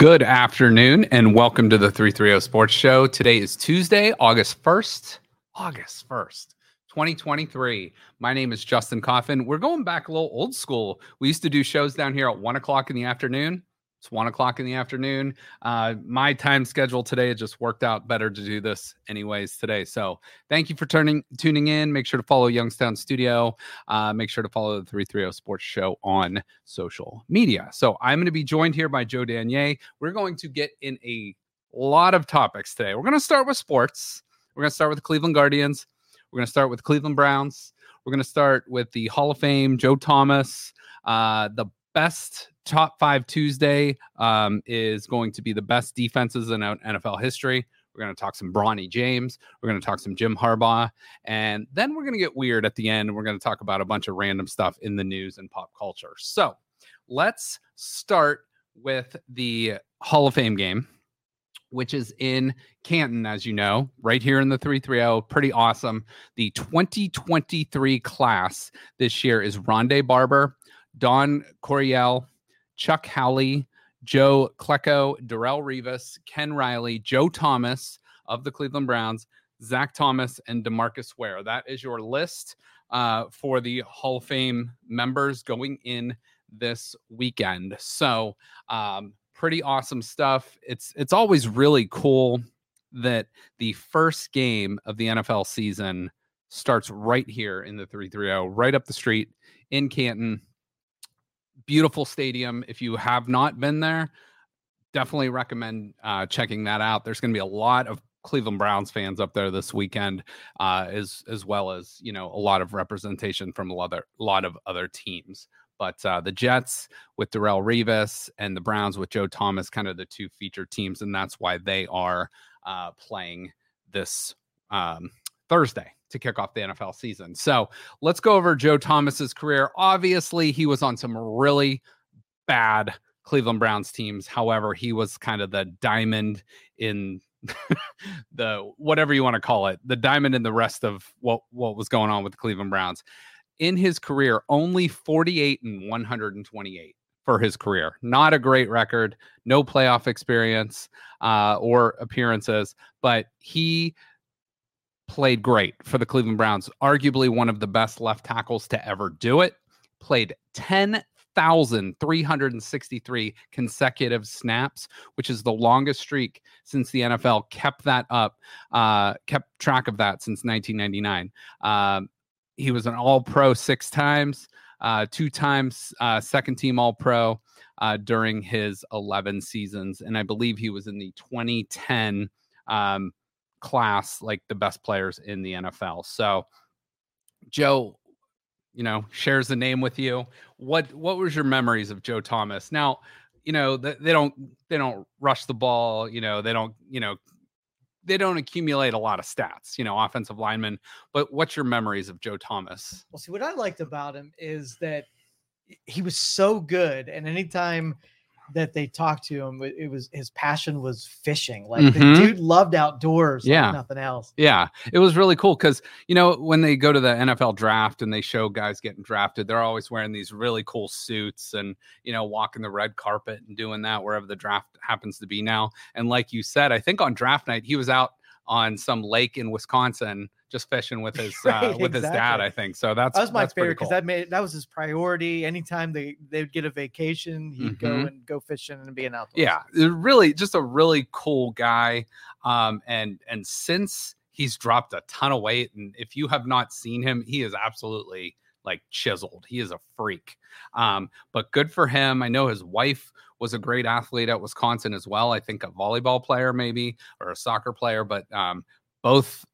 Good afternoon and welcome to the 330 Sports Show. Today is Tuesday, August 1st. August 1st, 2023. My name is Justin Coffin. We're going back a little old school. We used to do shows down here at one o'clock in the afternoon. It's one o'clock in the afternoon. Uh, my time schedule today just worked out better to do this anyways today. So thank you for turning tuning in. Make sure to follow Youngstown Studio. Uh, make sure to follow the 330 Sports Show on social media. So I'm going to be joined here by Joe Danier. We're going to get in a lot of topics today. We're going to start with sports. We're going to start with the Cleveland Guardians. We're going to start with Cleveland Browns. We're going to start with the Hall of Fame, Joe Thomas, uh, the best top five Tuesday um, is going to be the best defenses in NFL history. We're going to talk some Bronny James. We're going to talk some Jim Harbaugh. And then we're going to get weird at the end. We're going to talk about a bunch of random stuff in the news and pop culture. So let's start with the Hall of Fame game, which is in Canton, as you know, right here in the 330. Pretty awesome. The 2023 class this year is Rondé Barber, Don Coryell, Chuck Howley, Joe Klecko, Darrelle Revis, Ken Riley, Joe Thomas of the Cleveland Browns, Zach Thomas, and Demarcus Ware. That is your list uh, for the Hall of Fame members going in this weekend. So, um, pretty awesome stuff. It's it's always really cool that the first game of the NFL season starts right here in the 330, right up the street in Canton beautiful stadium. If you have not been there, definitely recommend uh, checking that out. There's going to be a lot of Cleveland Browns fans up there this weekend, uh, as as well as you know a lot of representation from a lot of, a lot of other teams. But uh, the Jets with Darrelle Revis and the Browns with Joe Thomas, kind of the two featured teams, and that's why they are uh, playing this um, Thursday to kick off the NFL season. So let's go over Joe Thomas's career. Obviously, he was on some really bad Cleveland Browns teams. However, he was kind of the diamond in the whatever you want to call it, the diamond in the rest of what what was going on with the Cleveland Browns. In his career, only 48 and 128 for his career. Not a great record, no playoff experience uh, or appearances, but he played great for the Cleveland Browns, arguably one of the best left tackles to ever do it. Played 10,363 consecutive snaps, which is the longest streak since the NFL kept that up, uh, kept track of that since 1999. Um, he was an all pro six times, uh, two times uh, second team all pro uh, during his 11 seasons. And I believe he was in the 2010 um, class like the best players in the NFL. So, Joe, you know, shares the name with you. What what was your memories of Joe Thomas? Now, you know, they, they don't they don't rush the ball. You know, they don't you know they don't accumulate a lot of stats. You know, offensive linemen. But what's your memories of Joe Thomas? Well, see, what I liked about him is that he was so good, and anytime that they talked to him, it was his passion was fishing. Like mm-hmm. the dude loved outdoors, yeah, like nothing else. Yeah, it was really cool because you know when they go to the NFL draft and they show guys getting drafted, they're always wearing these really cool suits and you know walking the red carpet and doing that wherever the draft happens to be now. And like you said, I think on draft night he was out on some lake in Wisconsin just fishing with his uh, with exactly. his dad. I think so. That's that was my favorite because cool. that made that was his priority. Anytime they they would get a vacation, he'd mm-hmm. go and go fishing and be an outdoor. Yeah, really, just a really cool guy. Um, and and since he's dropped a ton of weight, and if you have not seen him, he is absolutely like chiseled. He is a freak. Um, but good for him. I know his wife was a great athlete at Wisconsin as well. I think a volleyball player, maybe, or a soccer player, but um, both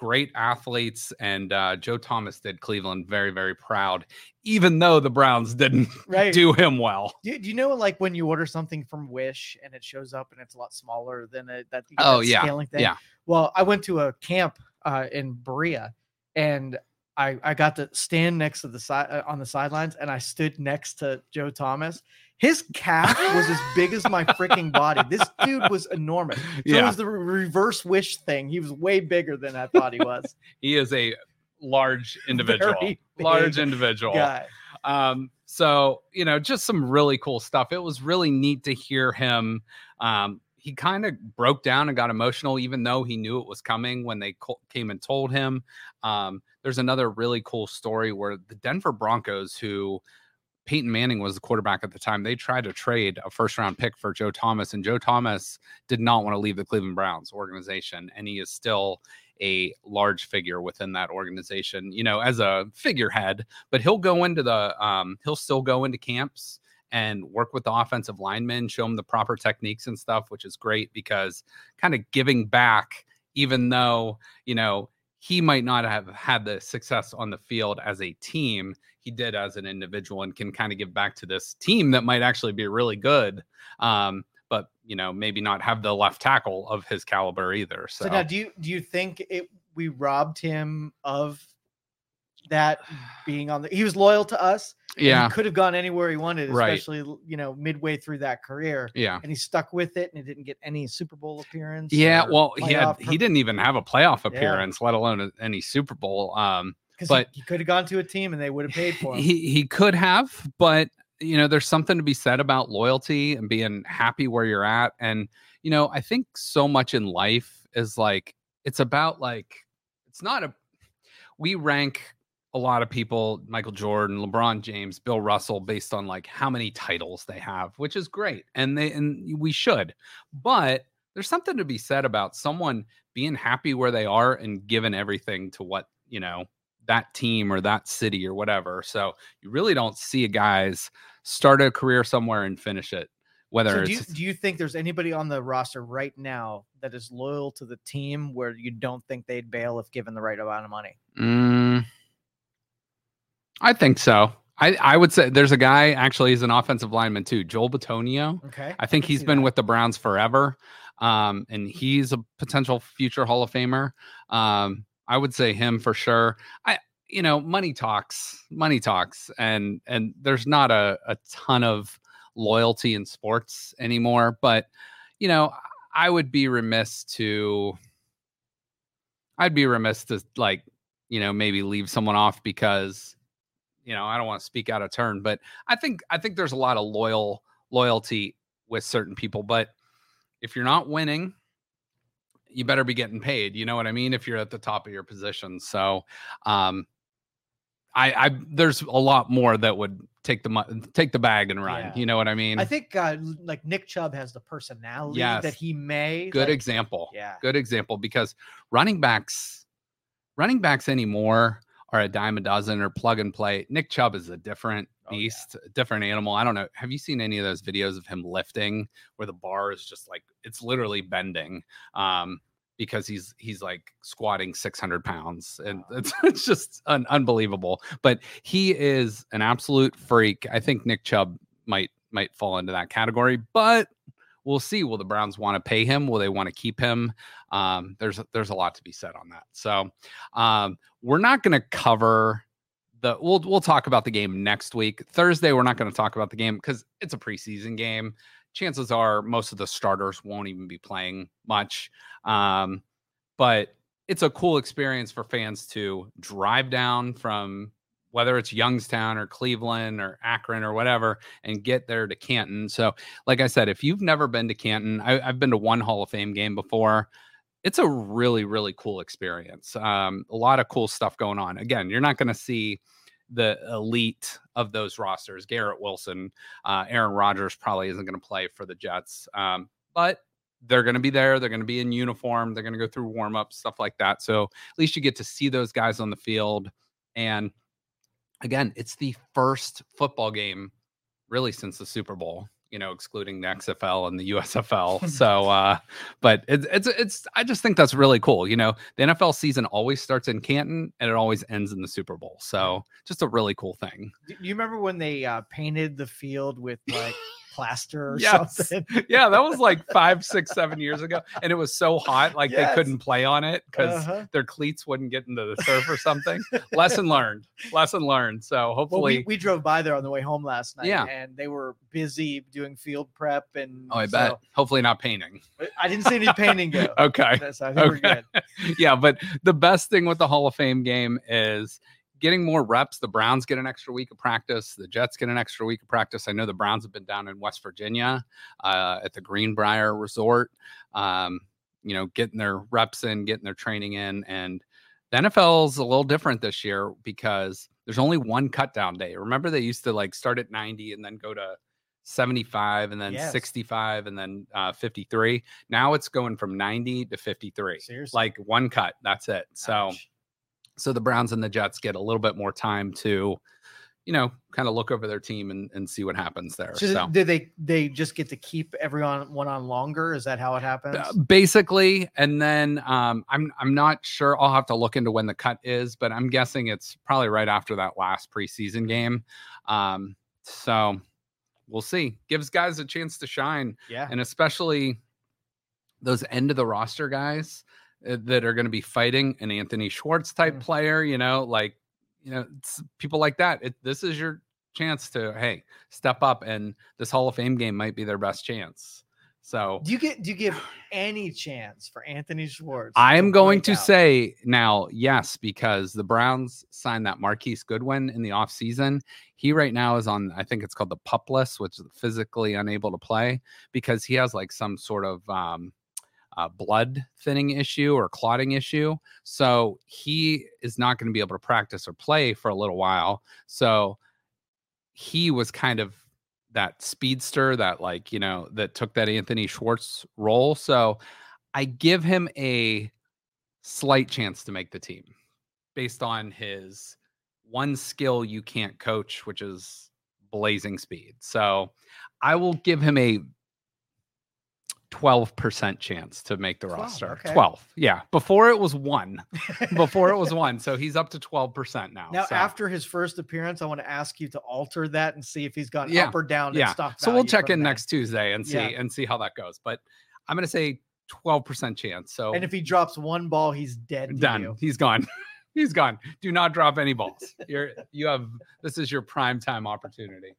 great athletes. And uh, Joe Thomas did Cleveland very, very proud, even though the Browns didn't right. do him well. Do, do, you know, like when you order something from Wish and it shows up and it's a lot smaller than a, that, oh, that yeah. scaling thing? Yeah. Well, I went to a camp uh, in Berea and I, I got to stand next to the side uh, on the sidelines and I stood next to Joe Thomas his calf was as big as my freaking body. This dude was enormous. So yeah. it was the reverse wish thing. He was way bigger than I thought he was. he is a large individual. Large individual. Guy. Um, so you know, just some really cool stuff. It was really neat to hear him Um, he kind of broke down and got emotional, even though he knew it was coming when they co- came and told him. Um, there's another really cool story where the Denver Broncos, who Peyton Manning was the quarterback at the time, they tried to trade a first round pick for Joe Thomas, and Joe Thomas did not want to leave the Cleveland Browns organization, and he is still a large figure within that organization, you know, as a figurehead, but he'll go into the um, he'll still go into camps and work with the offensive linemen, show them the proper techniques and stuff, which is great because kind of giving back, even though, you know, he might not have had the success on the field as a team, he did as an individual and can kind of give back to this team that might actually be really good. Um, but you know, maybe not have the left tackle of his caliber either. So, So now, do you do you think it we robbed him of that being on the? He was loyal to us. yeah, he could have gone anywhere he wanted, Right. especially you know midway through that career, yeah. and he stuck with it, and he didn't get any Super Bowl appearance. Yeah, well, he had he didn't even have a playoff Yeah. appearance, let alone any Super Bowl. Um, but- he, he could have gone to a team and they would have paid for him. he he could have, but you know, there's something to be said about loyalty and being happy where you're at. And you know, I think so much in life is like it's about like it's not a we rank a lot of people, Michael Jordan, LeBron James, Bill Russell, based on like how many titles they have, which is great. And they and we should. But there's something to be said about someone being happy where they are and giving everything to what, you know, that team or that city or whatever. So you really don't see a guys start a career somewhere and finish it. Whether So do you, do you think there's anybody on the roster right now that is loyal to the team where you don't think they'd bail if given the right amount of money? Mm, I think so. I, I would say there's a guy actually he's an offensive lineman too, Joel Bitonio. Okay, I think can he's been that. with the Browns forever. Um, and he's a potential future Hall of Famer. Um, I would say him for sure. I you know, money talks, money talks, and and there's not a, a ton of loyalty in sports anymore. But you know, I would be remiss to I'd be remiss to like, you know, maybe leave someone off because, you know, I don't want to speak out of turn, but I think I think there's a lot of loyal loyalty with certain people. But if you're not winning, you better be getting paid. You know what I mean? If you're at the top of your position. So um I I there's a lot more that would take the take the bag and run. Yeah. You know what I mean? I think uh, like Nick Chubb has the personality Yes. that he may. good like- example. Yeah. Good example because running backs running backs anymore are a dime a dozen or plug and play. Nick Chubb is a different Oh, yeah. beast, different animal. I don't know. Have you seen any of those videos of him lifting where the bar is just like it's literally bending? Um because he's he's like squatting 600 pounds and it's, it's just un- unbelievable but he is an absolute freak i think nick chubb might might fall into that category but we'll see. Will the browns want to pay him? Will they want to keep him? Um, there's there's a lot to be said on that. So um, we're not going to cover the we'll we'll talk about the game next week. Thursday we're not going to talk about the game because it's a preseason game. Chances are most of the starters won't even be playing much. Um, but it's a cool experience for fans to drive down from whether it's Youngstown or Cleveland or Akron or whatever and get there to Canton. So, like I said, if you've never been to Canton, I, I've been to one Hall of Fame game before. It's a really, really cool experience. Um, a lot of cool stuff going on. Again, you're not going to see the elite of those rosters. Garrett Wilson, uh, Aaron Rodgers probably isn't going to play for the Jets, um, but they're going to be there. They're going to be in uniform. They're going to go through warm ups, stuff like that. So at least you get to see those guys on the field. And again, it's the first football game really since the Super Bowl, you know, excluding the XFL and the USFL. so, uh, but it's, it's, it's, I just think that's really cool. You know, the NFL season always starts in Canton and it always ends in the Super Bowl. So just a really cool thing. Do you remember when they uh, painted the field with like plaster or Yes. something? Yeah, that was like five, six, seven years ago. And it was so hot, like Yes. they couldn't play on it because Uh-huh. their cleats wouldn't get into the surf or something. Lesson learned. Lesson learned. So Well, hopefully, we, we drove by there on the way home last night, Yeah. and they were busy doing field prep, and oh, I bet. Hopefully, not painting. I didn't see any painting go. Okay. So I think we're Okay. good. yeah, but the best thing with the Hall of Fame game is getting more reps. The Browns get an extra week of practice. The Jets get an extra week of practice. I know the Browns have been down in West Virginia uh, at the Greenbrier Resort, um, you know, getting their reps in, getting their training in. And the NFL's a little different this year because there's only one cut down day. Remember, they used to like start at 90 and then go to 75 and then Yes. 65 and then uh, 53. Now it's going from 90 to 53. Seriously. Like one cut. That's it. So. So the Browns and the Jets get a little bit more time to, you know, kind of look over their team and, and see what happens there. So, So, did they they just get to keep everyone one on longer? Is that how it happens? uh, basically, and then um, I'm I'm not sure. I'll have to look into when the cut is, but I'm guessing it's probably right after that last preseason game. Um, so we'll see. Gives guys a chance to shine. yeah. and especially those end of the roster guys that are going to be fighting an Anthony Schwartz type Mm. player, you know, like you know, it's people like that. It, this is your chance to hey step up, and this Hall of Fame game might be their best chance. So Do you get do you give any chance for Anthony Schwartz? I am going to out? say now, yes, because the Browns signed that Marquise Goodwin in the offseason. He right now is on, I think it's called the pup list, which is physically unable to play because he has like some sort of um, uh, blood thinning issue or clotting issue. So he is not going to be able to practice or play for a little while. So he was kind of that speedster that like you know that took that Anthony Schwartz role. So I give him a slight chance to make the team based on his one skill you can't coach, which is blazing speed. So I will give him a 12% chance to make the 12, roster. okay. 12. Yeah. Before it was one. Before it was one. So he's up to 12% now. Now, So- after his first appearance, I want to ask you to alter that and see if he's gone Yeah, up or down. yeah. stock So we'll check in then. next Tuesday and see Yeah. and see how that goes. But I'm going to say 12% chance. So And if he drops one ball, he's dead. to done. you. He's gone. He's gone. Do not drop any balls. You're you have this is your prime time opportunity.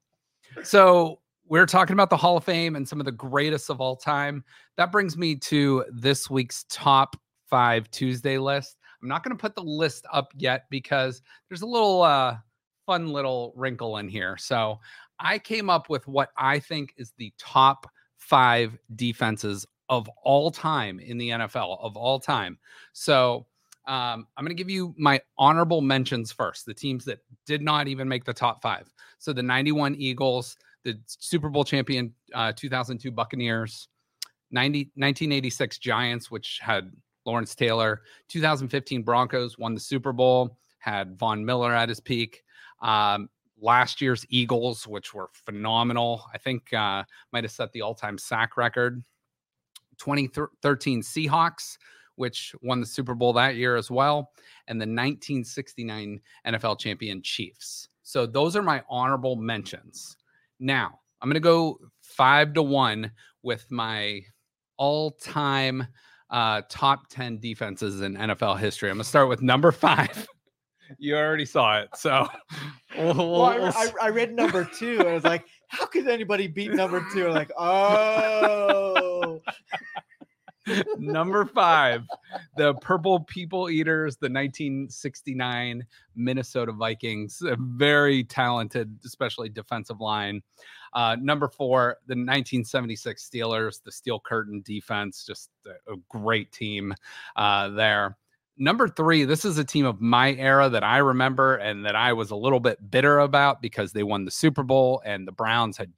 So we're talking about the Hall of Fame and some of the greatest of all time. That brings me to this week's top five Tuesday list. I'm not going to put the list up yet because there's a little uh, fun little wrinkle in here. So I came up with what I think is the top five defenses of all time in the NFL of all time. So um, I'm going to give you my honorable mentions first, the teams that did not even make the top five. So the 91 Eagles, the Super Bowl champion uh, 2002 Buccaneers, 90, 1986 Giants, which had Lawrence Taylor, 2015 Broncos won the Super Bowl, had Von Miller at his peak. Um, last year's Eagles, which were phenomenal, I think uh, might have set the all time sack record. 2013 Seahawks, which won the Super Bowl that year as well, and the 1969 NFL champion Chiefs. So those are my honorable mentions. Now, I'm going to go five to one with my all time uh, top 10 defenses in NFL history. I'm going to start with number five. you already saw it. So we'll, we'll- Well, I, we'll I, I read number two and I was like, how could anybody beat number two? I'm like, oh, Number five, the Purple People Eaters, the 1969 Minnesota Vikings, a very talented, especially defensive line. Uh, number four, the 1976 Steelers, the Steel Curtain defense, just a, a great team uh, there. Number three, this is a team of my era that I remember and that I was a little bit bitter about because they won the Super Bowl and the Browns had,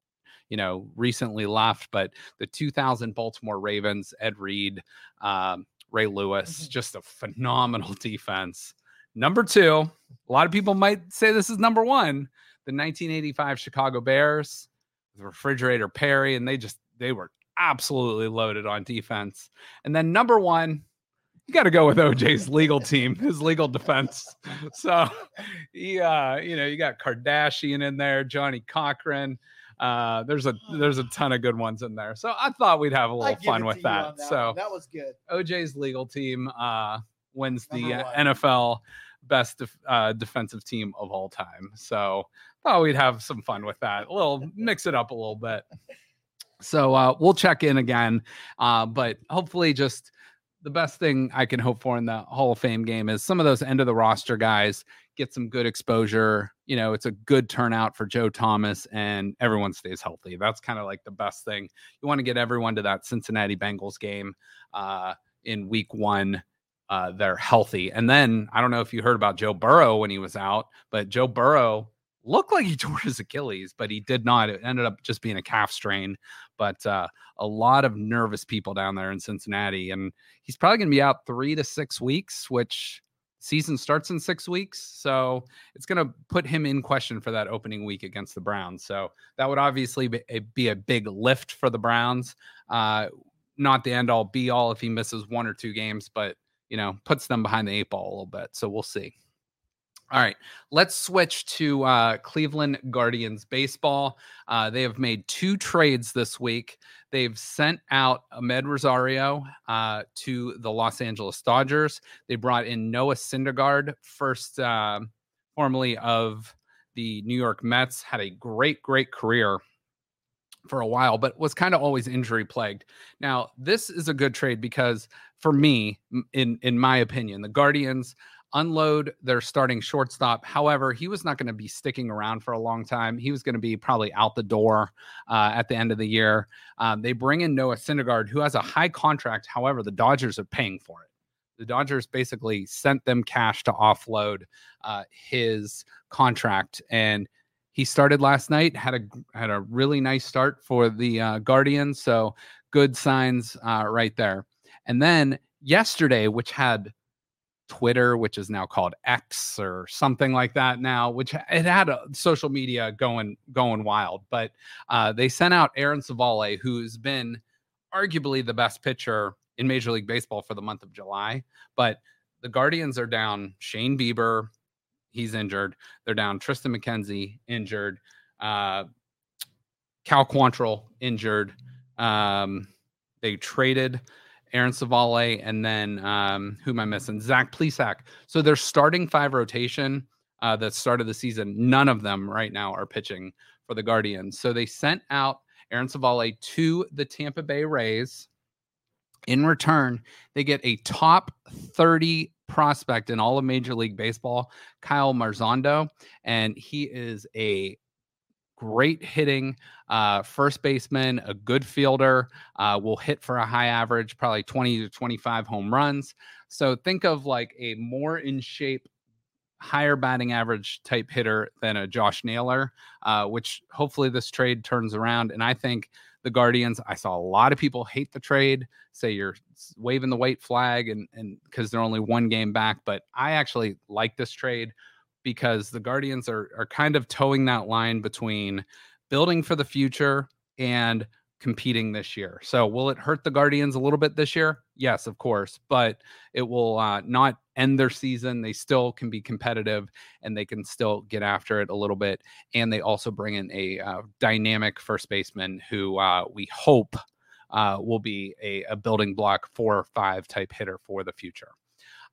you know, recently left. But the 2000 Baltimore Ravens, Ed Reed, um, Ray Lewis, Mhm. just a phenomenal defense. Number two, a lot of people might say this is number one, the 1985 Chicago Bears, the refrigerator Perry, and they just they were absolutely loaded on defense. And then number one, you got to go with OJ's legal team, his legal defense. So, he, uh, you know, you got Kardashian in there, Johnnie Cochran. Uh, there's a there's a ton of good ones in there. So I thought we'd have a little fun with that. that So one. that was good. OJ's legal team uh, wins the. NFL best def- uh, defensive team of all time. So thought we'd have some fun with that. A little mix it up a little bit. So uh, we'll check in again, uh, but hopefully just the best thing I can hope for in the Hall of Fame game is some of those end of the roster guys get some good exposure. You know, it's a good turnout for Joe Thomas and everyone stays healthy. That's kind of like the best thing. You want to get everyone to that Cincinnati Bengals game uh, in week one. Uh, they're healthy. And then I don't know if you heard about Joe Burrow when he was out, but Joe Burrow looked like he tore his Achilles, but he did not. It ended up just being a calf strain. But uh, a lot of nervous people down there in Cincinnati, and he's probably going to be out three to six weeks, which season starts in six weeks. So it's going to put him in question for that opening week against the Browns. So that would obviously be a, be a big lift for the Browns. Uh, not the end all be all if he misses one or two games, but you know puts them behind the eight ball a little bit. So we'll see. All right, let's switch to uh, Cleveland Guardians baseball. Uh, they have made two trades this week. They've sent out Amed Rosario uh, to the Los Angeles Dodgers. They brought in Noah Syndergaard, first uh, formerly of the New York Mets, had a great, great career for a while, but was kind of always injury plagued. Now, this is a good trade because for me, in in my opinion, the Guardians unload their starting shortstop. However, he was not going to be sticking around for a long time. He was going to be probably out the door uh, at the end of the year. Um, they bring in Noah Syndergaard, who has a high contract. However, the Dodgers are paying for it. The Dodgers basically sent them cash to offload uh, his contract, and he started last night. had a had a really nice start for the uh, Guardians. So good signs uh, right there. And then yesterday, which had Twitter, which is now called X or something like that now, which it had a social media going going wild. But uh, they sent out Aaron Civale, who's been arguably the best pitcher in Major League Baseball for the month of July. But the Guardians are down Shane Bieber, he's injured. They're down Triston McKenzie, injured. Uh, Cal Quantrill, injured. Um, they traded Aaron Civale, and then um, who am I missing? Zach Plesac. So they're starting five rotation uh, that started the season. None of them right now are pitching for the Guardians. So they sent out Aaron Civale to the Tampa Bay Rays. In return, they get a top 30 prospect in all of Major League Baseball, Kyle Marzando, and he is a great hitting uh, first baseman, a good fielder, uh, will hit for a high average, probably 20 to 25 home runs. So think of like a more in shape, higher batting average type hitter than a Josh Naylor, uh, which hopefully this trade turns around. And I think the Guardians, I saw a lot of people hate the trade, say you're waving the white flag and and because they're only one game back. But I actually like this trade because the Guardians are are kind of towing that line between building for the future and competing this year. So will it hurt the Guardians a little bit this year? Yes, of course, but it will uh, not end their season. They still can be competitive and they can still get after it a little bit. And they also bring in a uh, dynamic first baseman who uh, we hope uh, will be a, a, building block four or five type hitter for the future.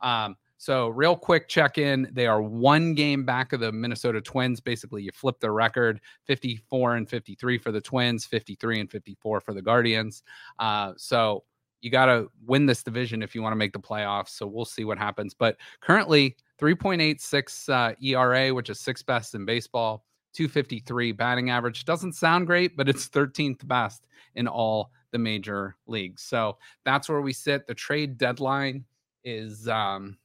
Um, so, real quick check in. They are one game back of the Minnesota Twins. Basically, you flip the record 54 and 53 for the Twins, 53 and 54 for the Guardians. Uh, so, you got to win this division if you want to make the playoffs. So, we'll see what happens. But currently, 3.86 uh, ERA, which is sixth best in baseball, 253 batting average. Doesn't sound great, but it's 13th best in all the major leagues. So, that's where we sit. The trade deadline is. Um,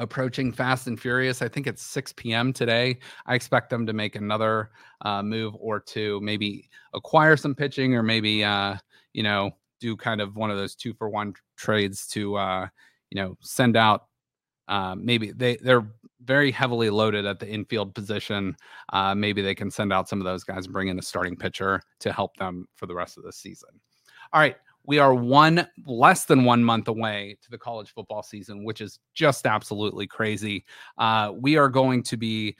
approaching fast and furious. I think it's 6 p.m. today. I expect them to make another uh, move or two, maybe acquire some pitching or maybe, uh, you know, do kind of one of those two for one trades to, uh, you know, send out. Uh, maybe they they're very heavily loaded at the infield position. Uh, maybe they can send out some of those guys and bring in a starting pitcher to help them for the rest of the season. All right, we are one less than one month away to the college football season, which is just absolutely crazy. Uh, we are going to be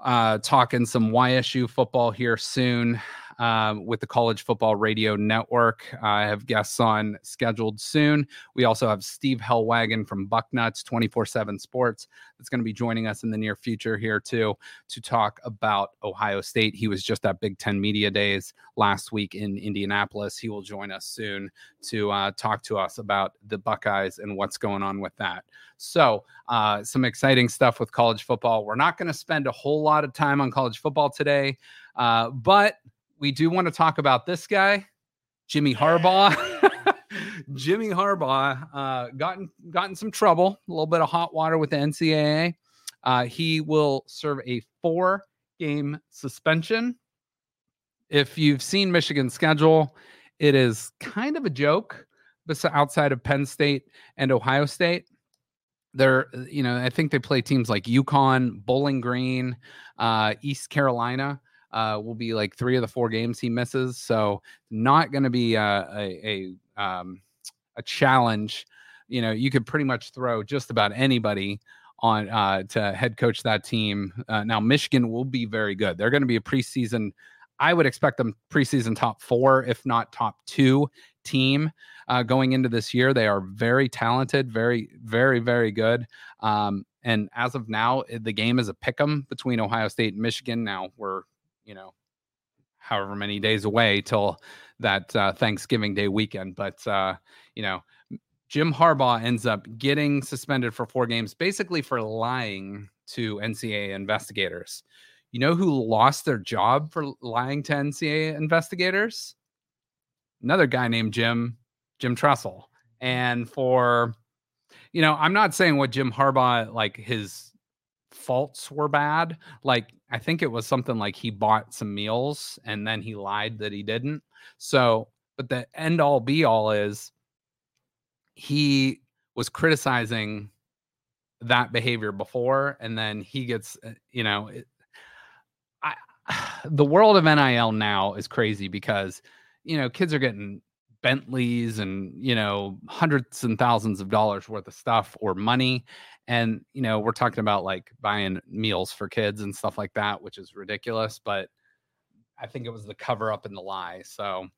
uh, talking some YSU football here soon. Um, with the College Football Radio Network. I have guests on scheduled soon. We also have Steve Helwagen from Bucknuts 24 7 Sports that's going to be joining us in the near future here, too, to talk about Ohio State. He was just at Big Ten Media Days last week in Indianapolis. He will join us soon to uh, talk to us about the Buckeyes and what's going on with that. So, uh, some exciting stuff with college football. We're not going to spend a whole lot of time on college football today, uh, but we do want to talk about this guy, Jimmy Harbaugh. Jimmy Harbaugh uh, got in, got in some trouble, a little bit of hot water with the NCAA. Uh, he will serve a four game suspension. If you've seen Michigan's schedule, it is kind of a joke. Outside of Penn State and Ohio State, they're you know I think they play teams like UConn, Bowling Green, uh, East Carolina uh, will be like three of the four games he misses. So not going to be a a, a, um, a challenge. You know, you could pretty much throw just about anybody on uh, to head coach that team. Uh, now Michigan will be very good. They're going to be a preseason. I would expect them preseason top four, if not top two team uh, going into this year. They are very talented, very, very, very good. Um, and as of now, the game is a pick 'em between Ohio State and Michigan. Now we're you know, however many days away till that uh, Thanksgiving Day weekend. But uh, you know, Jim Harbaugh ends up getting suspended for four games, basically for lying to NCAA investigators. You know who lost their job for lying to NCAA investigators? Another guy named Jim Jim Tressel. And for, you know, I'm not saying what Jim Harbaugh like his faults were bad. Like I think it was something like he bought some meals and then he lied that he didn't. So, but the end all be all is he was criticizing that behavior before and then he gets uh, you know it, I the world of NIL now is crazy because you know kids are getting Bentleys and you know hundreds and thousands of dollars worth of stuff or money and you know we're talking about like buying meals for kids and stuff like that which is ridiculous but I think it was the cover up and the lie so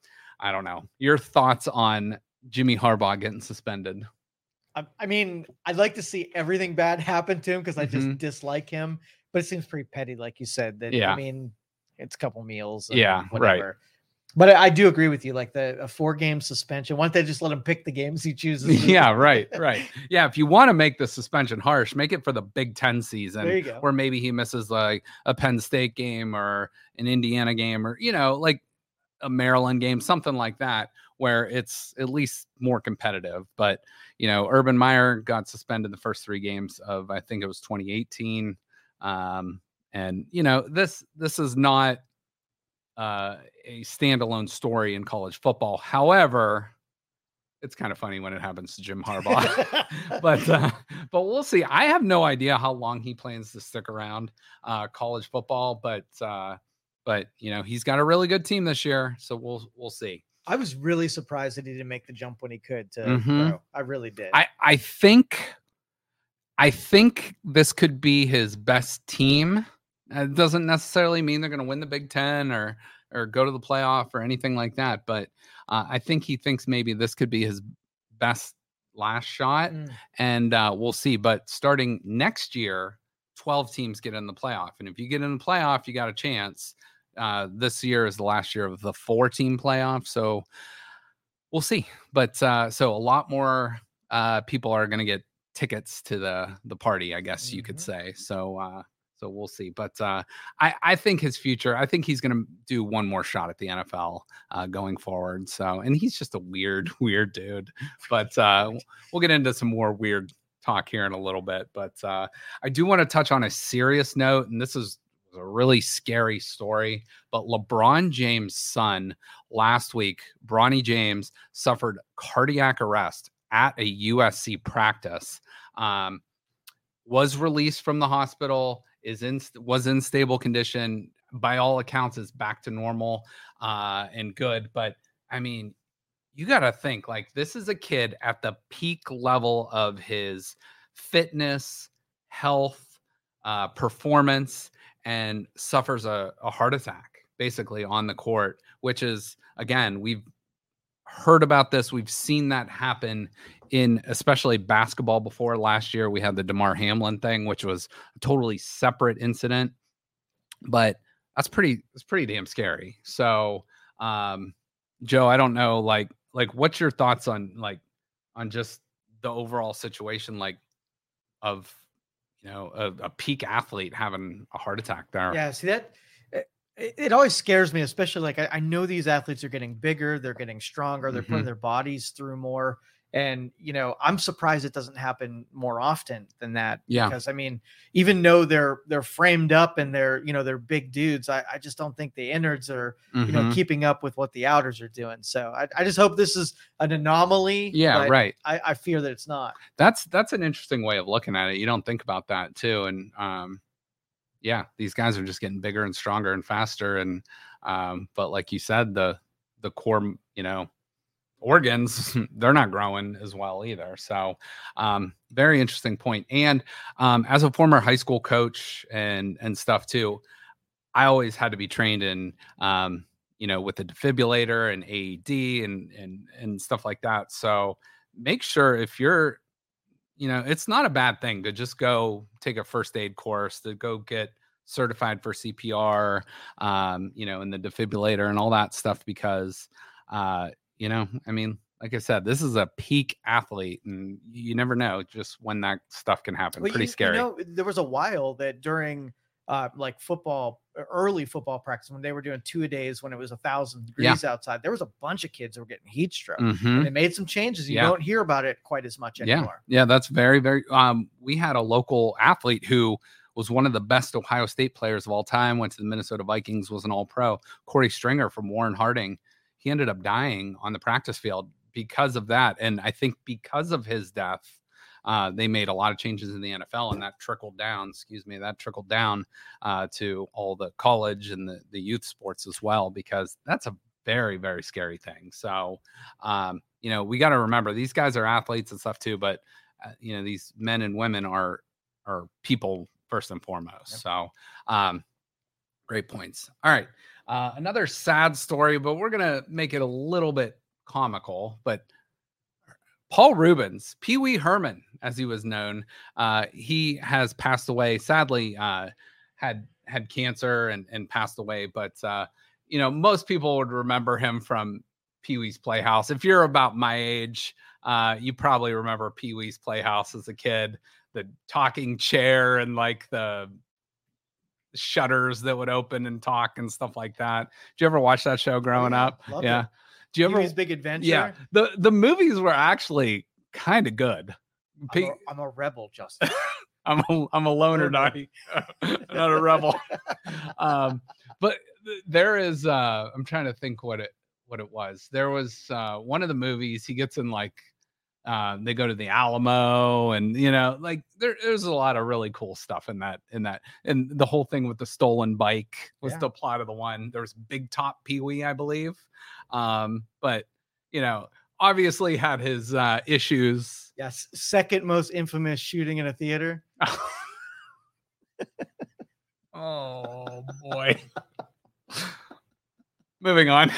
I don't know your thoughts on Jimmy Harbaugh getting suspended I mean I'd like to see everything bad happen to him because I just mm-hmm. dislike him but it seems pretty petty like you said that yeah. I mean it's a couple meals yeah whatever. right but I, I, do agree with you. Like the a four game suspension. Why don't they just let him pick the games he chooses? yeah, right, right. Yeah, if you want to make the suspension harsh, make it for the Big Ten season. There you go. Where maybe he misses like a Penn State game or an Indiana game or you know like a Maryland game, something like that, where it's at least more competitive. But you know, Urban Meyer got suspended the first three games of I think it was 2018. Um, and you know this this is not uh, a standalone story in college football. However, it's kind of funny when it happens to Jim Harbaugh, but uh, but we'll see. I have no idea how long he plans to stick around uh, college football, but uh, but you know he's got a really good team this year, so we'll we'll see. I was really surprised that he didn't make the jump when he could. To mm-hmm. I really did. I I think I think this could be his best team it doesn't necessarily mean they're going to win the Big Ten or or go to the playoff or anything like that. But uh, I think he thinks maybe this could be his best last shot, mm. and uh, we'll see. But starting next year, twelve teams get in the playoff, and if you get in the playoff, you got a chance. Uh, this year is the last year of the four team playoff, so we'll see. But uh, so a lot more uh, people are going to get tickets to the the party, I guess mm-hmm. you could mm-hmm. say. So uh, so we'll see. But uh, I, I think his future, I think he's going to do one more shot at the NFL uh, going forward. So, and he's just a weird, weird dude. But uh, we'll get into some more weird talk here in a little bit. But uh, I do want to touch on a serious note, and this is a really scary story. But LeBron James' son last week, Bronny James, suffered cardiac arrest at a USC practice. Um, was released from the hospital is in was in stable condition by all accounts is back to normal uh and good but i mean you got to think like this is a kid at the peak level of his fitness health uh performance and suffers a, a heart attack basically on the court, which is again, we've heard about this. We've seen that happen in especially basketball before. Last year, we had the Damar Hamlin thing, which was a totally separate incident, but that's pretty, it's pretty damn scary. So, um, Joe, I don't know, like, like, what's your thoughts on like, on just the overall situation, like, of you know a, a peak athlete having a heart attack there? Yeah, see that it, it always scares me, especially like I, I, know these athletes are getting bigger, they're getting stronger, they're mm-hmm. putting their bodies through more. And you know, I'm surprised it doesn't happen more often than that. Yeah. Because I mean, even though they're they're framed up and they're you know they're big dudes, I, I just don't think the innards are mm-hmm. you know mm-hmm. keeping up with what the outers are doing. So I, I just hope this is an anomaly. Yeah, right. I, I fear that it's not. That's that's an interesting way of looking at it. You don't think about that too. And um yeah, these guys are just getting bigger and stronger and faster. And um, but like you said, the the core, you know, organs they're not growing as well either. So um, very interesting point. And um, as a former high school coach and and stuff too i always had to be trained in um, you know with the defibrillator and aed and and and stuff like that. So make sure if you're you know it's not a bad thing to just go take a first aid course to go get certified for cpr um, you know and the defibrillator and all that stuff because uh, you know, I mean, like I said, this is a peak athlete, and you never know just when that stuff can happen. Well, Pretty you, scary. You know, there was a while that during uh, like football, early football practice, when they were doing two a days when it was a thousand degrees yeah. outside, there was a bunch of kids that were getting heat stroke. Mm-hmm. And they made some changes. You yeah. don't hear about it quite as much anymore. Yeah, yeah, that's very, very. Um, we had a local athlete who was one of the best Ohio State players of all time. Went to the Minnesota Vikings, was an All Pro. Korey Stringer from Warren Harding he ended up dying on the practice field because of that. And I think because of his death, uh, they made a lot of changes in the NFL, and that trickled down. Excuse me, that trickled down uh, to all the college and the the youth sports as well, because that's a very very scary thing. So, um, you know, we got to remember these guys are athletes and stuff too, but uh, you know, these men and women are are people first and foremost. Yep. So, um, great points. All right. Uh, another sad story, but we're gonna make it a little bit comical. But Paul Reubens, Pee Wee Herman, as he was known, uh, he has passed away. Sadly, uh, had had cancer and and passed away. But uh, you know, most people would remember him from Pee Wee's Playhouse. If you're about my age, uh, you probably remember Pee Wee's Playhouse as a kid. The talking chair and like the shutters that would open and talk and stuff like that. Did you ever watch that show growing yeah, up? Yeah. It. Do you ever Big Adventure? Yeah. The the movies were actually kind of good. I'm a, I'm a rebel, Justin. I'm a, I'm a loner, not, not a rebel. um, but there is uh I'm trying to think what it what it was. There was uh one of the movies he gets in like uh, they go to the Alamo, and you know, like there, there's a lot of really cool stuff in that. In that, and the whole thing with the stolen bike was yeah. the plot of the one. There was Big Top Pee Wee, I believe, um, but you know, obviously had his uh, issues. Yes, second most infamous shooting in a theater. oh boy. Moving on.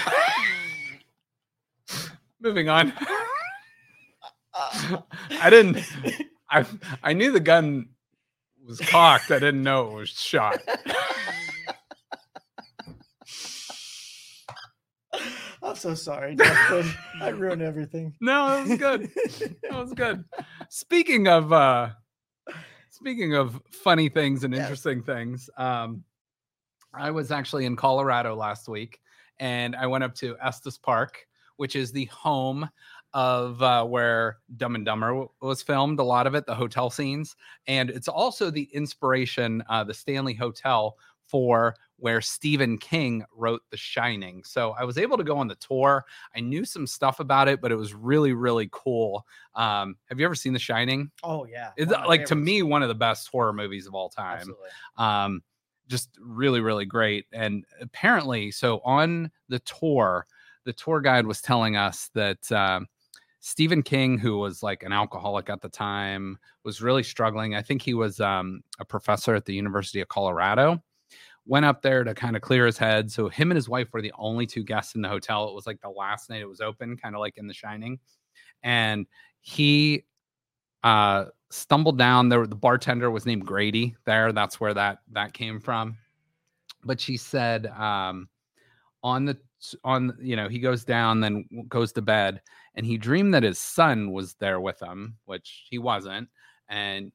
Moving on. I didn't. I I knew the gun was cocked. I didn't know it was shot. I'm so sorry, Justin. I ruined everything. No, it was good. That was good. Speaking of uh speaking of funny things and interesting things, um I was actually in Colorado last week and I went up to Estes Park, which is the home of uh, where Dumb and Dumber was filmed, a lot of it, the hotel scenes. And it's also the inspiration, uh, the Stanley Hotel, for where Stephen King wrote The Shining. So I was able to go on the tour. I knew some stuff about it, but it was really, really cool. Um, have you ever seen The Shining? Oh, yeah. It's like to me, one of the best horror movies of all time. Um, just really, really great. And apparently, so on the tour, the tour guide was telling us that. Uh, Stephen King, who was like an alcoholic at the time, was really struggling. I think he was um, a professor at the University of Colorado. went up there to kind of clear his head. So him and his wife were the only two guests in the hotel. It was like the last night it was open, kind of like in The Shining. And he uh stumbled down there the bartender was named Grady there that's where that that came from but she said um on the on you know he goes down then goes to bed and he dreamed that his son was there with him which he wasn't and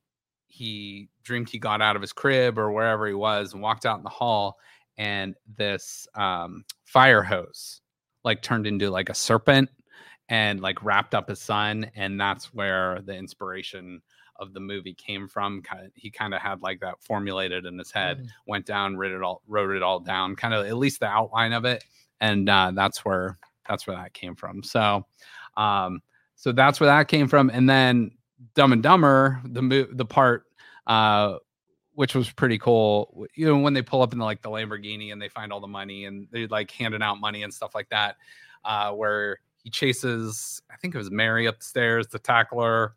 he dreamed he got out of his crib or wherever he was and walked out in the hall and this um, fire hose like turned into like a serpent and like wrapped up his son and that's where the inspiration of the movie came from kind he kind of had like that formulated in his head mm. went down wrote it all wrote it all down kind of at least the outline of it and uh, that's where that's where that came from so um so that's where that came from and then dumb and dumber the the part uh which was pretty cool. You know, when they pull up in the, like the Lamborghini and they find all the money and they're like handing out money and stuff like that, uh, where he chases, I think it was Mary upstairs, the tackler.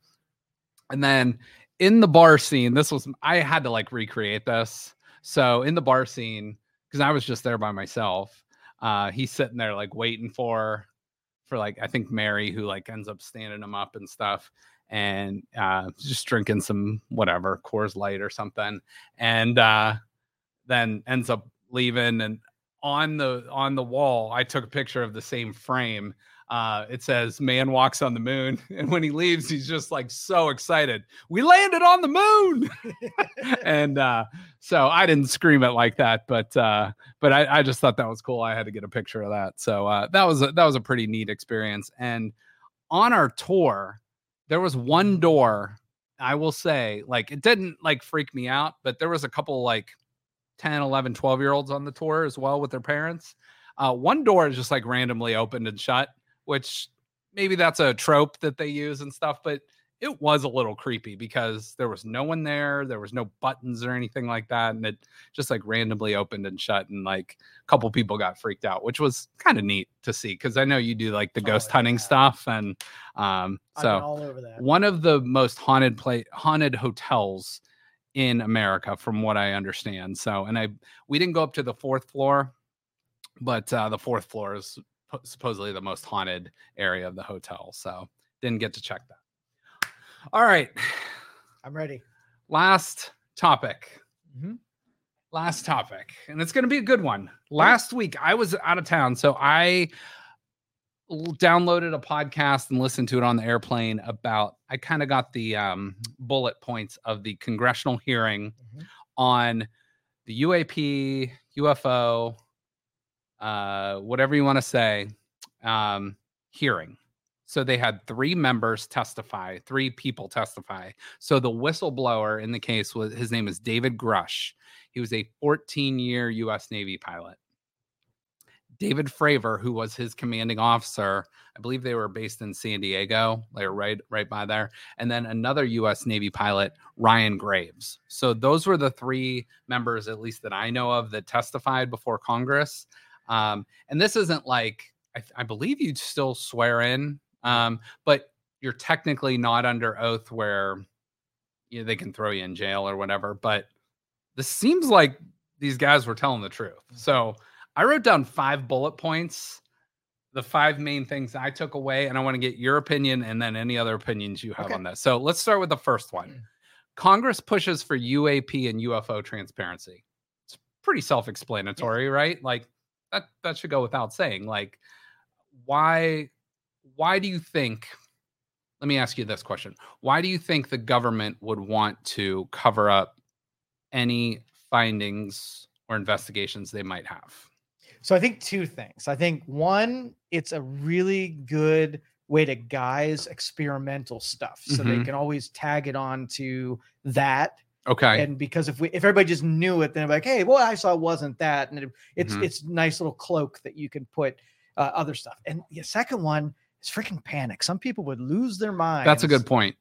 And then in the bar scene, this was, I had to like recreate this. So in the bar scene, because I was just there by myself, uh, he's sitting there like waiting for, for like, I think Mary, who like ends up standing him up and stuff and uh, just drinking some whatever Coors Light or something, and uh, then ends up leaving. And on the on the wall, I took a picture of the same frame uh, it says man walks on the moon. And when he leaves he's just like so excited. We landed on the moon! And uh, so i didn't scream it like that but uh, but I, I, just thought that was cool. I had to get a picture of that. So uh, that was a, that was a pretty neat experience. And on our tour there was one door i will say like it didn't like freak me out but there was a couple like 10 11 12 year olds on the tour as well with their parents. Uh, one door is just like randomly opened and shut which maybe that's a trope that they use and stuff, but it was a little creepy because there was no one there, there was no buttons or anything like that, and it just like randomly opened and shut, and like a couple people got freaked out, which was kind of neat to see because I know you do like the ghost oh, hunting yeah. stuff, and um, so one of the most haunted play haunted hotels in America, from what I understand. So, and I we didn't go up to the fourth floor, but uh, the fourth floor is supposedly the most haunted area of the hotel. So didn't get to check that. All right. I'm ready. Last topic. Mm-hmm. Last topic. And it's going to be a good one. Last week, I was out of town. So I downloaded a podcast and listened to it on the airplane about, I kind of got the um, bullet points of the congressional hearing mm-hmm. on the UAP, UFO, uh, whatever you want to say, um, hearing. So they had three members testify, three people testify. So the whistleblower in the case was his name is David Grusch. He was a 14 year U.S. Navy pilot. David Fravor, who was his commanding officer, I believe they were based in San Diego, like right right by there, and then another U.S. Navy pilot, Ryan Graves. So those were the three members, at least that I know of, that testified before Congress. Um, and this isn't like I, I believe you'd still swear in, um, but you're technically not under oath where you know, they can throw you in jail or whatever. But this seems like these guys were telling the truth. Mm-hmm. So I wrote down five bullet points, the five main things I took away, and I want to get your opinion and then any other opinions you have okay. on this. So let's start with the first one. Mm. Congress pushes for UAP and UFO transparency. It's pretty self-explanatory, yeah. right? Like that that should go without saying. Like, why why do you think? Let me ask you this question: Why do you think the government would want to cover up any findings or investigations they might have? So I think two things. I think one, it's a really good way to guise experimental stuff, so mm-hmm. they can always tag it on to that Okay. And because if we if everybody just knew it, then like, hey, well, I saw wasn't that, and it, it's mm-hmm. it's nice little cloak that you can put uh, other stuff. And the second one is freaking panic. Some people would lose their minds. That's a good point.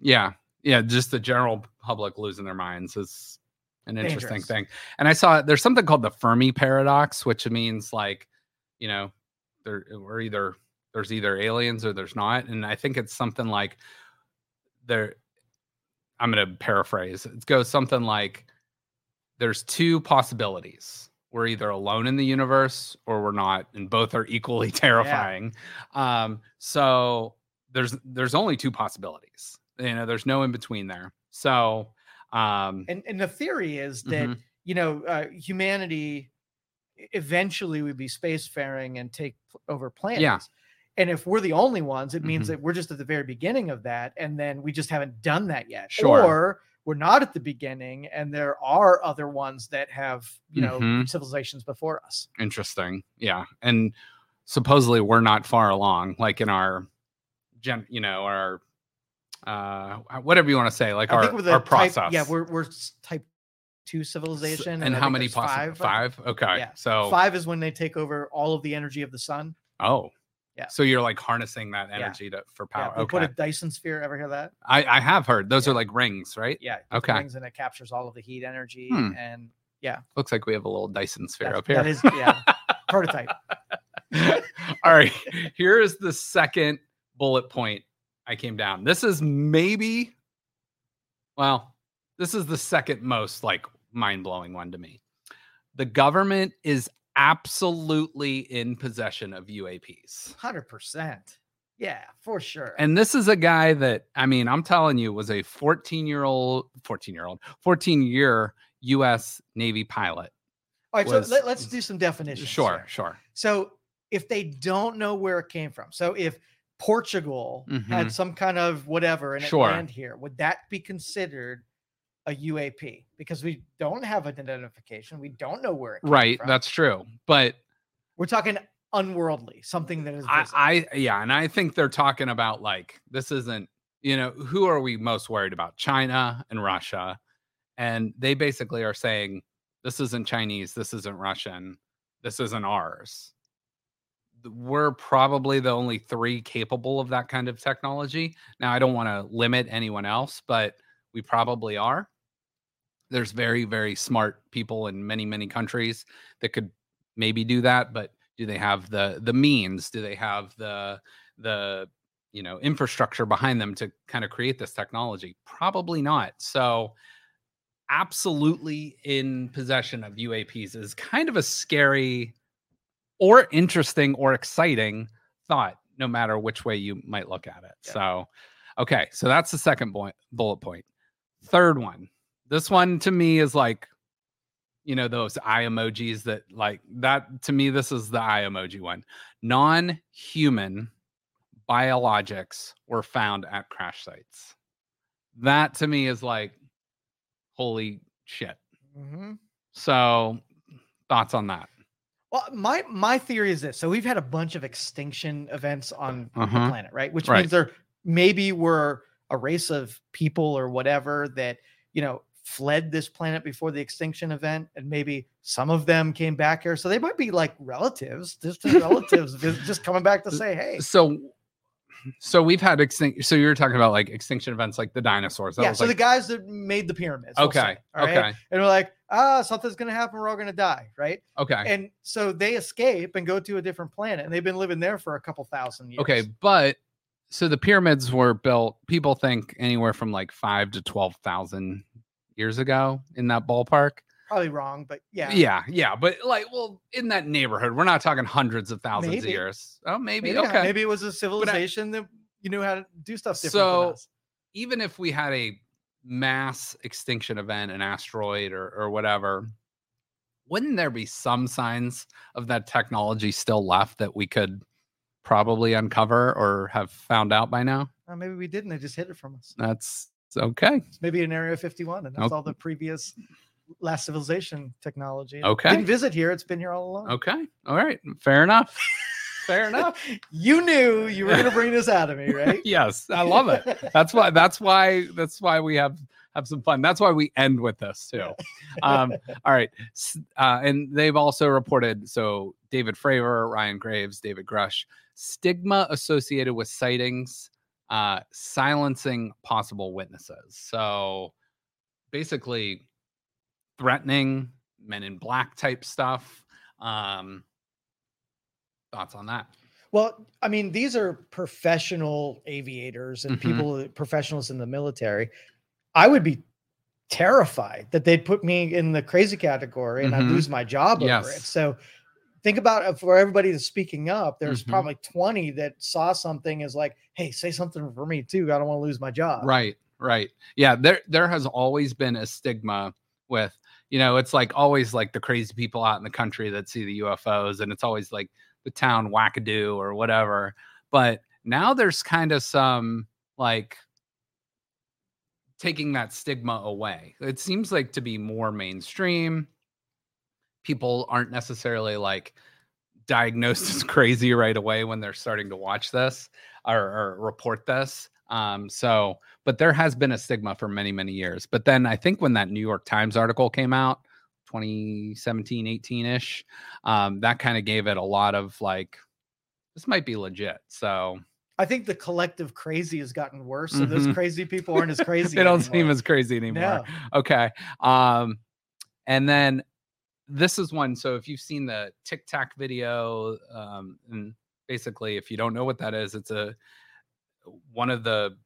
Yeah, yeah. Just the general public losing their minds is an interesting Dangerous. thing. And I saw there's something called the Fermi paradox, which means like, you know, there we're either there's either aliens or there's not, and I think it's something like there I'm going to paraphrase. It goes something like there's two possibilities. We're either alone in the universe or we're not, and both are equally terrifying. Um, so there's there's only two possibilities. You know, there's no in between there. So um And and the theory is that mhm, you know uh, humanity eventually would be spacefaring and take over planets. And if we're the only ones, it means Mhm. that we're just at the very beginning of that, and then we just haven't done that yet. Sure. Or we're not at the beginning, and there are other ones that have you know Mhm. civilizations before us. interesting. Yeah. And supposedly we're not far along, like in our gen, you know, our uh whatever you want to say, like I our, think with the our type- process. yeah, we're we're type two civilization, and I how many possible Five. five? Okay. Yeah. So Five is when they take over all of the energy of the sun. oh Yeah. So you're like harnessing that Yeah. energy to for power. Yeah, we put a Dyson sphere. Ever hear that? I, I have heard those Yeah. are like rings, right? Yeah. Okay. Rings and it captures all of the heat energy Hmm. and yeah. Looks like we have a little Dyson sphere That's- up here. That is yeah. prototype. All right. Here is the second bullet point I came down. This is maybe, well, this is the second most like mind blowing one to me. The government is absolutely in possession of UAPs. Hundred percent. Yeah, for sure. And this is a guy that, I mean, I'm telling you, was a 14 year old, 14 year old, 14 year US Navy pilot. all right, was- so let, us do some definitions. Sure, here. sure. So if they don't know where it came from, so if Portugal Mhm. had some kind of whatever and Sure. it land here, would that be considered a UAP? Because we don't have an identification, we don't know where it Right. from. That's true. But we're talking unworldly, something that is I. I yeah, and I think they're talking about like this isn't you know who are we most worried about? China and Russia, and they basically are saying this isn't Chinese, this isn't Russian, this isn't ours. We're probably the only three capable of that kind of technology. Now, I don't want to limit anyone else, but we probably are. There's very, very smart people in many, many countries that could maybe do that, but do they have the the means? Do they have the the you know infrastructure behind them to kind of create this technology? Probably not. So absolutely in possession of UAPs is kind of a scary or interesting or exciting thought, no matter which way you might look at it. Yeah. So, okay, so that's the second point, bullet point. Third one, this one to me is like, you know, those eye emojis that like that to me, this is the eye emoji one. Non human biologics were found at crash sites. That to me is like, holy shit. Mhm. So, thoughts on that? Well, my my theory is this. So we've had a bunch of extinction events on the Uh-huh. planet, right? Which Right. means there maybe were a race of people or whatever that you know fled this planet before the extinction event, and maybe some of them came back here. So they might be like relatives, distant relatives, just coming back to say, "Hey, So, so we've had extinct. So you're talking about like extinction events, like the dinosaurs. That yeah." So like, the guys that made the pyramids, we'll say, okay, right? okay, and we're like, "Ah, something's gonna happen. We're all gonna die," right? okay, And so they escape and go to a different planet, and they've been living there for a couple thousand years. okay. But so the pyramids were built. People think anywhere from like five to twelve thousand years ago in that ballpark. probably wrong, but yeah, Yeah, yeah, but like, well, in that neighborhood, we're not talking hundreds of thousands of years. Oh, maybe, maybe, not. maybe it was a civilization that you knew how to do stuff different So- than us. even if we had a mass extinction event, an asteroid or, or whatever, wouldn't there be some signs of that technology still left that we could probably uncover or have found out by now? Uh, maybe we didn't. They just hid it from us. That's okay. It's maybe in Area 51, and that's Ok- all the previous last civilization technology. Okay. Didn't visit here. It's been here all along. Okay. All right. Fair enough. Fair enough. you knew you were going to bring this out of me, right? yes. I love it. That's why that's why that's why we have have some fun. That's why we end with this too. Um, all right. Uh, and they've also reported so David Fravor, Ryan Graves, David Grusch, stigma associated with sightings, uh, silencing possible witnesses. So basically threatening men in black type stuff. Um, thoughts on that? Well, I mean, these are professional aviators and Mhm. people, professionals in the military. I would be terrified that they'd put me in the crazy category and Mhm. I'd lose my job over it. So think about for everybody that's speaking up. There's Mhm. probably 20 that saw something as like, hey, say something for me too. I don't want to lose my job. Right, right. Yeah, there there has always been a stigma with, you know, it's like always like the crazy people out in the country that see the UFOs and it's always like the town wackadoo or whatever. But now there's kind of some like taking that stigma away. It seems like to be more mainstream. People aren't necessarily like diagnosed as crazy right away when they're starting to watch this or, or report this. Um, so, but there has been a stigma for many, many years. But then I think when that New York Times article came out, 2017, 18 ish, um, that kind of gave it a lot of like, this might be legit. So I think the collective crazy has gotten worse. So those Mhm. crazy people aren't as crazy. they don't seem as crazy anymore. No. Okay. Um, and then this is one. So if you've seen the Tic Tac video, um, and basically, if you don't know what that is, it's a one of the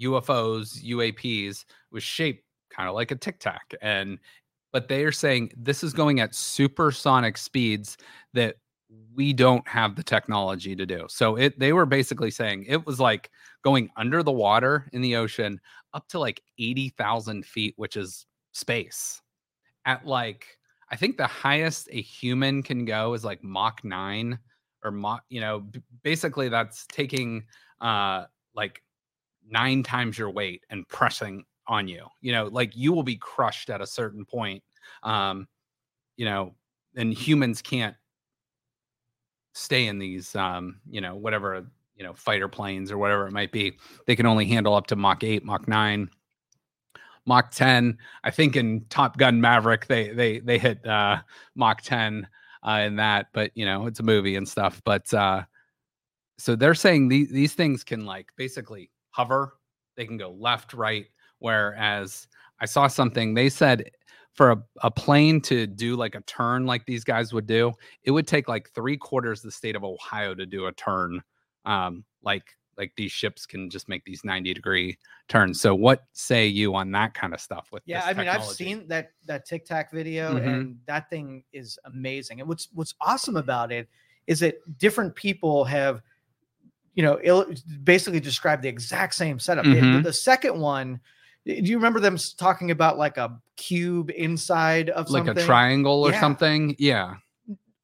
UFOs, UAPs, was shaped kind of like a Tic Tac, and but they are saying this is going at supersonic speeds that we don't have the technology to do. So it they were basically saying it was like going under the water in the ocean up to like 80,000 feet, which is space. At like, I think the highest a human can go is like Mach 9 or Mach, you know, b- basically that's taking uh like nine times your weight and pressing on you. You know, like you will be crushed at a certain point. Um, you know, and humans can't stay in these um, you know, whatever, you know, fighter planes or whatever it might be. They can only handle up to Mach 8, Mach 9. Mach 10. I think in Top Gun Maverick they they they hit uh Mach 10 uh in that, but you know, it's a movie and stuff. But uh so they're saying these these things can like basically hover, they can go left, right, whereas I saw something they said for a, a plane to do like a turn like these guys would do, it would take like three quarters the state of Ohio to do a turn. Um, like like these ships can just make these 90 degree turns. So what say you on that kind of stuff with Yeah, I mean, I've seen that that Tic Tac video, Mhm. and that thing is amazing. And what's what's awesome about it is that different people have, you know, il- basically described the exact same setup. The- The, the second one, do you remember them talking about like a cube inside of like something? a triangle or Yeah. something. Yeah.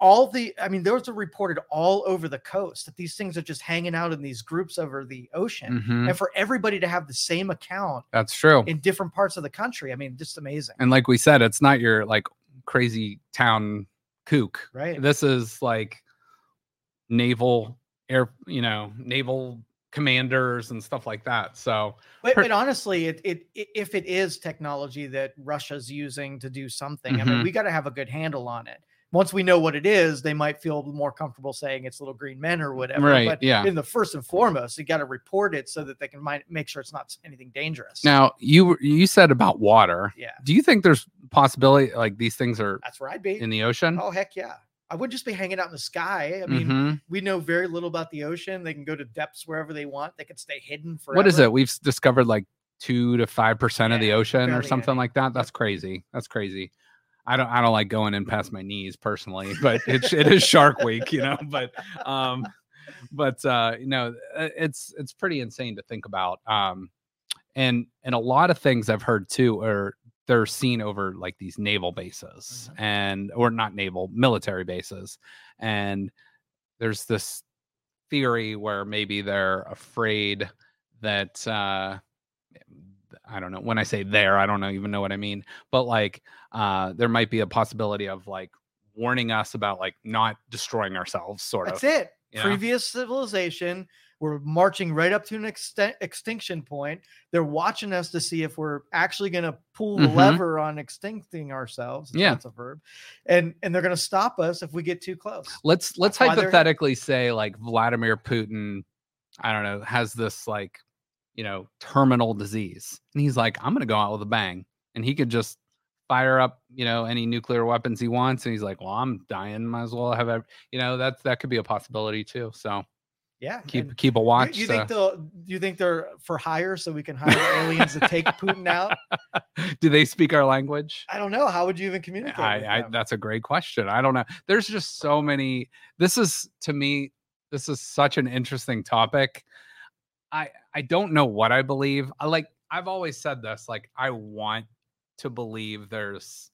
All the i mean those are reported all over the coast that these things are just hanging out in these groups over the ocean Mhm. and for everybody to have the same account That's true. in different parts of the country i mean just amazing and like we said, it's not your like crazy town kook. right This is like naval air, you know, naval commanders and stuff like that. So but, but honestly it, it i- if it is technology that russia's using to do something i mean Mhm. we got to have a good handle on it once we know what it is they might feel more comfortable saying it's little green men or whatever Right, but yeah. in the first and foremost you got to report it so that they can make sure it's not anything dangerous now you you said about water. yeah Do you think there's possibility like these things are that's where i'd be in the ocean? Oh heck yeah! I wouldn't just be hanging out in the sky. I mean, Mhm. we know very little about the ocean. They can go to depths wherever they want. They can stay hidden forever. what is it? We've discovered like two to five percent of the ocean or something any. like that. That's crazy. That's crazy. I don't I don't like going in past my knees personally, but it's it is Shark Week, you know. But um, but uh, you know, uh, it's it's pretty insane to think about. Um, and and a lot of things I've heard too are they're seen over like these naval bases Mhm. and or not naval military bases, and there's this theory where maybe they're afraid that uh I don't know. When I say there, I don't know even know what I mean. But like uh there might be a possibility of like warning us about like not destroying ourselves, sort That's of. That's it. you know? Previous civilization. We're marching right up to an exten- extinction point. They're watching us to see if we're actually going to pull the Mhm. lever on extincting ourselves. Yeah. that's a verb. And and they're going to stop us if we get too close. Let's let's That's hypothetically say like Vladimir Putin, I don't know, has this like, you know, terminal disease. And he's like, I'm gonna go out with a bang. And he could just fire up, you know, any nuclear weapons he wants. And he's like, Well, I'm dying, might as well have ev-" you know, that's that could be a possibility too. So Yeah. keep keep a watch. You, so- think they'll? Do you think they're for hire so we can hire aliens to take Putin out? Do they speak our language? I don't know. How would you even communicate? I, I that's a great question. I don't know. There's just so many. This is to me, this is such an interesting topic. I I don't know what I believe. I like I've always said this. Like I want to believe there's,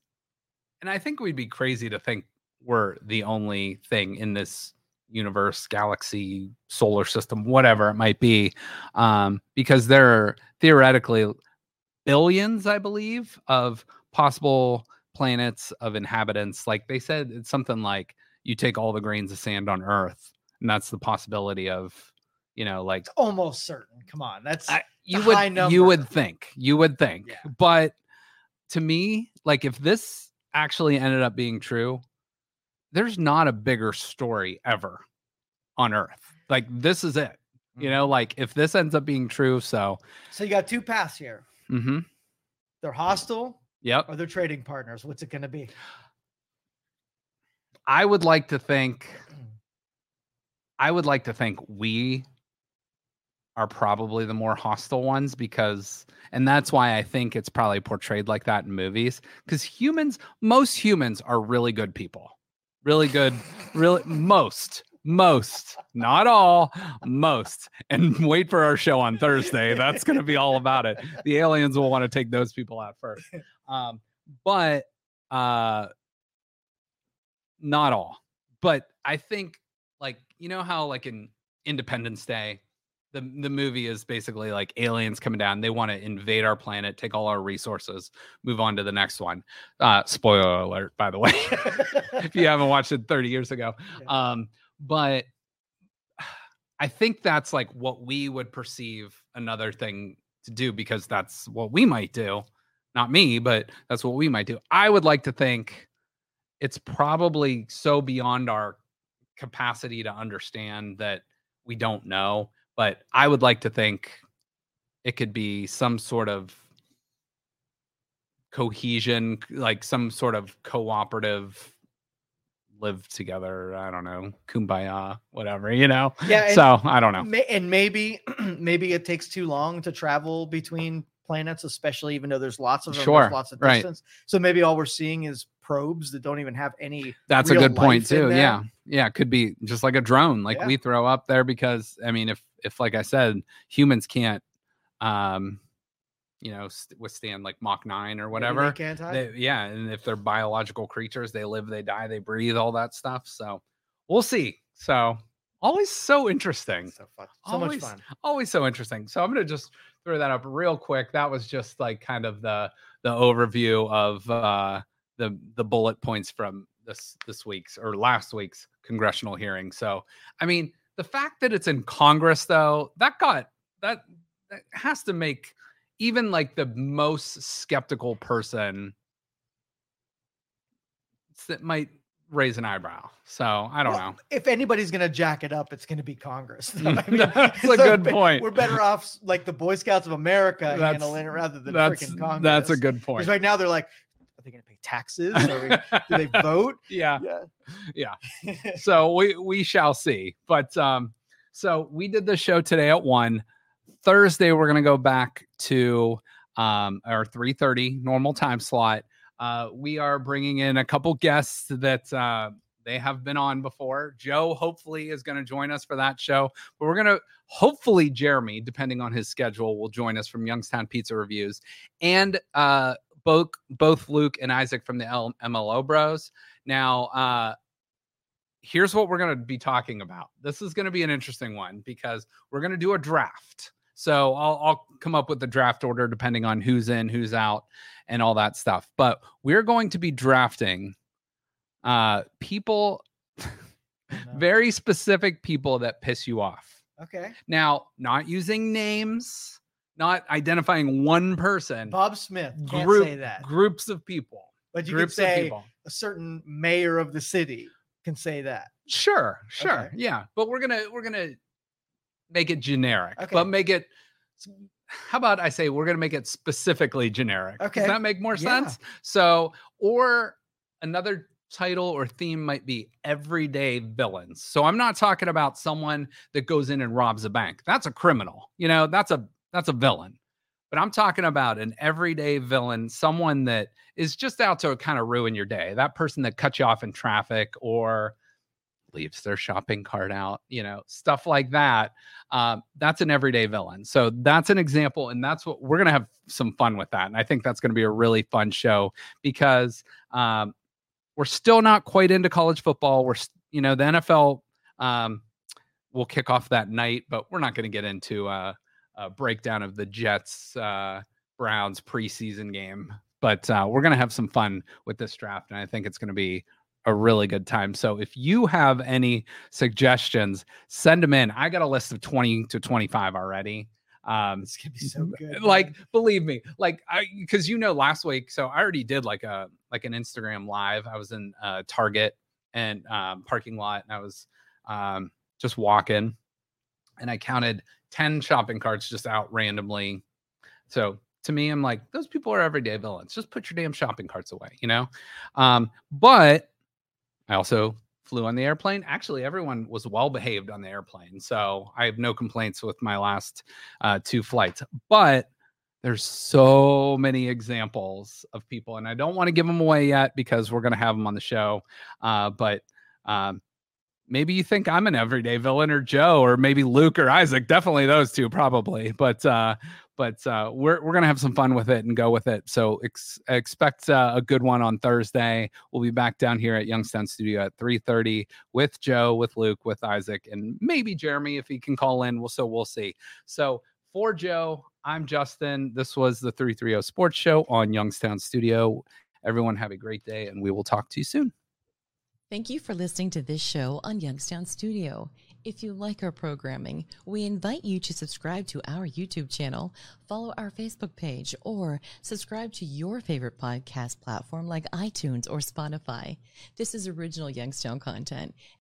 and I think we'd be crazy to think we're the only thing in this universe, galaxy, solar system, whatever it might be, um, because there are theoretically billions, I believe, of possible planets of inhabitants. Like they said, it's something like you take all the grains of sand on Earth, and that's the possibility of, you know, like It's almost certain. Come on, that's I, you would you would think you would think, Yeah. but to me, like if this actually ended up being true, there's not a bigger story ever on Earth. Like this is it. You Mhm. know, like if this ends up being true, so so you got two paths here. Mm-hmm. They're hostile yep. or they're trading partners. What's it going to be? I would like to think I would like to think we are probably the more hostile ones because and that's why I think it's probably portrayed like that in movies because humans most humans are really good people. Really good really most most not all most and wait for our show on Thursday that's going to be all about it. The aliens will want to take those people out first. Um but uh not all. But I think like you know how like in Independence Day the the movie is basically like aliens coming down. They want to invade our planet, take all our resources, move on to the next one. Uh spoiler alert by the way. if you haven't watched it 30 years ago. Um but I think that's like what we would perceive another thing to do because that's what we might do. Not me, but that's what we might do. I would like to think it's probably so beyond our capacity to understand that we don't know. But I would like to think it could be some sort of cohesion, like some sort of cooperative live together. I don't know, kumbaya, whatever, you know? yeah. So I don't know. ma- and maybe maybe it takes too long to travel between planets, especially even though there's lots of them, Sure, lots of right. distance. So maybe all we're seeing is probes that don't even have any. That's a good point too. Yeah. Yeah. Could be just like a drone, like Yeah. we throw up there because I mean, if if like I said, humans can't um you know st- withstand like Mach 9 or whatever. can't. They, yeah, and if they're biological creatures, they live, they die, they breathe, all that stuff. So we'll see. So always so interesting. so fun. So much fun. Always so interesting. So I'm gonna just throw that up real quick. That was just like kind of the the overview of uh the the bullet points from this this week's or last week's congressional hearing. So I mean the fact that it's in Congress though, that got that that has to make even like the most skeptical person that might raise an eyebrow. So I don't Well, know. If anybody's gonna jack it up, it's gonna be Congress. I mean, That's a so good be- point. We're better off like the Boy Scouts of America That's- handling it rather than That's freaking Congress. that's a good point. Because right now they're like, are they gonna pay taxes? We, do they vote? yeah. Yeah. so we we shall see. But um, so we did the show today at one. Thursday we're gonna go back to um our 3:30 normal time slot. Uh, we are bringing in a couple guests that uh, they have been on before. Joe hopefully is going to join us for that show, but we're going to hopefully Jeremy, depending on his schedule, will join us from Youngstown Pizza Reviews, and uh, both both Luke and Isaac from the L- MLO Bros. Now, uh, here's what we're going to be talking about. This is going to be an interesting one because we're going to do a draft. So I'll, I'll come up with the draft order depending on who's in, who's out, and all that stuff. But we're going to be drafting uh, people, very specific people that piss you off. Okay. Now, not using names, not identifying one person, Bob Smith can't group, say that, groups of people. but you could groups of say a certain mayor of the city can say that. Sure, sure. Okay. Yeah. But we're gonna we're gonna make it generic, Okay. but make it how about I say we're gonna make it specifically generic? Okay. Does that make more Yeah. sense? So or another title or theme might be everyday villains. So I'm not talking about someone that goes in and robs a bank. That's a criminal. You know, that's a that's a villain. But I'm talking about an everyday villain, someone that is just out to kind of ruin your day. That person that cuts you off in traffic or leaves their shopping cart out, you know, stuff like that. Um, that's an everyday villain. So that's an example. And that's what we're going to have some fun with that. And I think that's going to be a really fun show because um, we're still not quite into college football. We're, you know, the NFL um, will kick off that night, but we're not going to get into a, a, breakdown of the Jets uh, Browns preseason game. But uh, we're going to have some fun with this draft. And I think it's going to be a really good time. So if you have any suggestions, send them in. I got a list of 20 to 25 already. Um, it's gonna be so good. Like, believe me, like I because you know last week, so I already did like a like an Instagram live. I was in uh Target and um parking lot and I was um just walking and I counted 10 shopping carts just out randomly. So to me, I'm like, those people are everyday villains. Just put your damn shopping carts away, you know? Um, but I also flew on the airplane. Actually, everyone was well behaved on the airplane. So I have no complaints with my last uh, two flights. But there's so many examples of people, and I don't want to give them away yet because we're going to have them on the show. Uh, but um, maybe you think I'm an everyday villain or Joe or maybe Luke or Isaac. Definitely those two, probably. But uh, but uh, we're we're gonna have some fun with it and go with it. So ex- expect uh, a good one on Thursday. We'll be back down here at Youngstown Studio at 3:30 with Joe, with Luke, with Isaac, and maybe Jeremy if he can call in. We'll so we'll see. So for Joe, I'm Justin. This was the 330 Sports Show on Youngstown Studio. Everyone have a great day, and we will talk to you soon. Thank you for listening to this show on Youngstown Studio. If you like our programming, we invite you to subscribe to our YouTube channel, follow our Facebook page, or subscribe to your favorite podcast platform like iTunes or Spotify. This is original Youngstown content